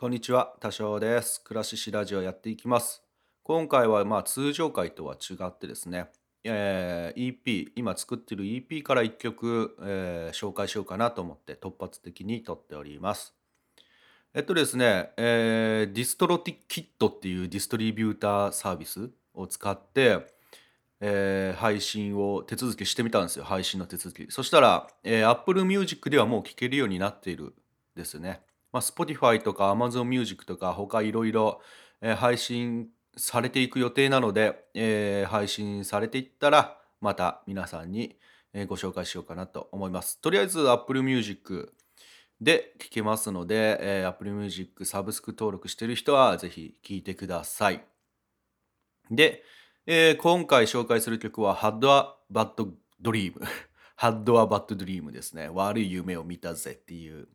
こんにちは、多少です。暮らししラジオやっていきます。今回はまあ通常回とは違ってですね、えー EP、今作ってる EP から1曲、えー紹介しようかなと思って突発的に撮っております。えっとですね、えーディストロティキットっていうディストリビューターサービスを使って、えー配信を手続きしてみたんですよ配信の手続きそしたら、えー Apple Music ではもう聴けるようになっているですね、まあ、Spotify とか Amazon Music とか他いろいろ配信されていく予定なので、えー配信されていったらまた皆さんにご紹介しようかなと思います。とりあえず Apple Music で聴けますので、えー Apple Music サブスク登録してる人はぜひ聴いてください。で、えー今回紹介する曲は Had a Bad Dream Had a Bad Dream ですね。悪い夢を見たぜっていう、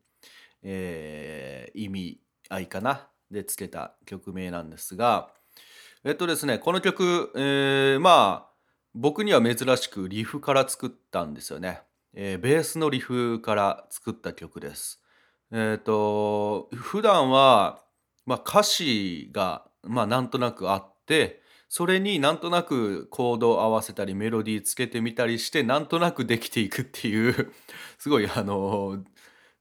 えー意味合いかな。でつけた曲名なんですがえっとですねこの曲、えーまあ僕には珍しくリフから作ったんですよね、えーベースのリフから作った曲です。えっ、と普段はまあ歌詞がまあなんとなくあってそれになんとなくコードを合わせたりメロディーつけてみたりしてなんとなくできていくっていうすごいあの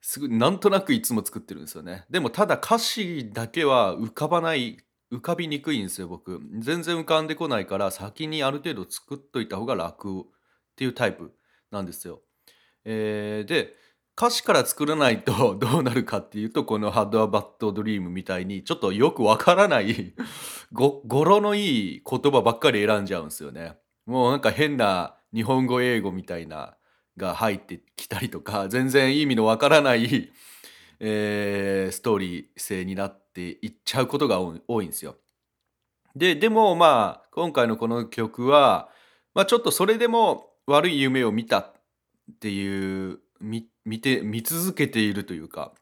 すごいなんとなくいつも作ってるんですよね。でもただ歌詞だけは浮かばない浮かびにくいんですよ僕。全然浮かんでこないから先にある程度作っといた方が楽っていうタイプなんですよ、えーで歌詞から作らないと どうなるかっていうとこの「ハッドアバッドドリーム」みたいにちょっとよくわからない 語呂のいい言葉ばっかり選んじゃうんですよね。もうなんか変な日本語英語みたいなが入ってきたりとか全然意味のわからない、えーストーリー性になっていっちゃうことが多いんですよ。ででもまあ今回のこの曲は、まあ、ちょっとそれでも悪い夢を見たっていう見見て見続けているというか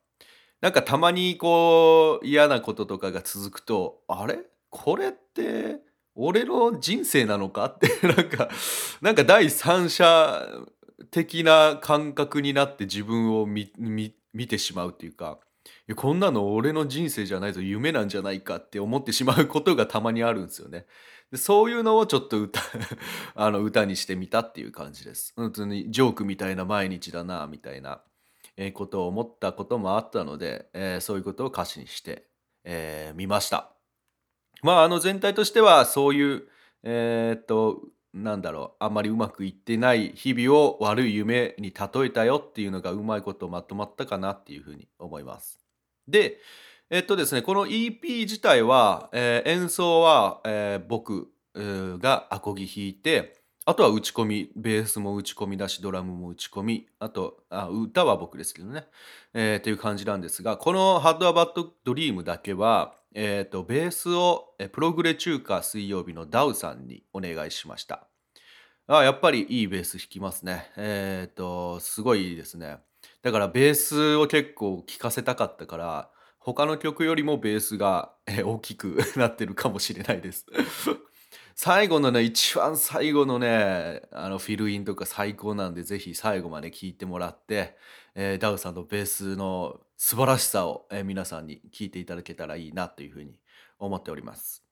なんかたまにこう嫌なこととかが続くとあれ？これって俺の人生なのか？ってなんかなんか第三者的な感覚になって自分を見見見てしまうっていうかこんなの俺の人生じゃないぞ夢なんじゃないかって思ってしまうことがたまにあるんですよね。でそういうのをちょっと歌 あの歌にしてみたっていう感じです。本当にジョークみたいな毎日だなみたいなことを思ったこともあったので、えーそういうことを歌詞にしてみ、えーました。まああの全体としてはそういうえーっとなんだろうあんまりうまくいってない日々を悪い夢に例えたよっていうのがうまいことまとまったかなっていうふうに思います。でえっとですねこの EP 自体は、えー演奏は、えー僕がアコギ弾いてあとは打ち込みベースも打ち込みだしドラムも打ち込みあとあ歌は僕ですけどね、えーっていう感じなんですがこの「ハッドアバッドドリームだけは、えー、とベースをプログレ中華水曜日のダウさんにお願いしました。あやっぱりいいベース弾きますね。えっ、とすごいいいですね。だからベースを結構聴かせたかったから他の曲よりもベースがえー大きく なってるかもしれないです。最後のね一番最後のねあのフィルインとか最高なんでぜひ最後まで聴いてもらって、えーダウさんのベースの素晴らしさを、えー皆さんに聞いていただけたらいいなというふうに思っております。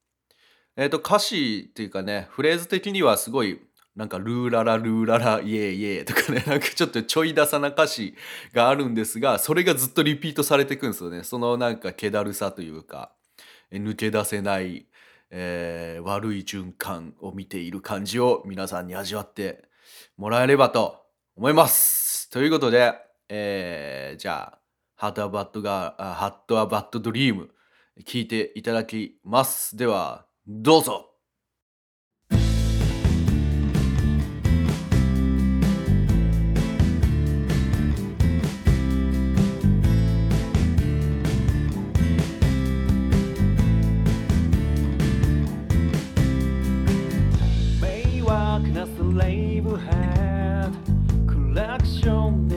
えっ、と歌詞っていうかねフレーズ的にはすごいなんかルーララルーラライエイエイとかねなんかちょっとちょいダサな歌詞があるんですがそれがずっとリピートされていくんですよねそのなんか気だるさというかえ抜け出せない、えー悪い循環を見ている感じを皆さんに味わってもらえればと思います。ということで、えーじゃあ「ハットアバットがハットアバットドリーム」聞いていただきます。ではどうぞ。label had collection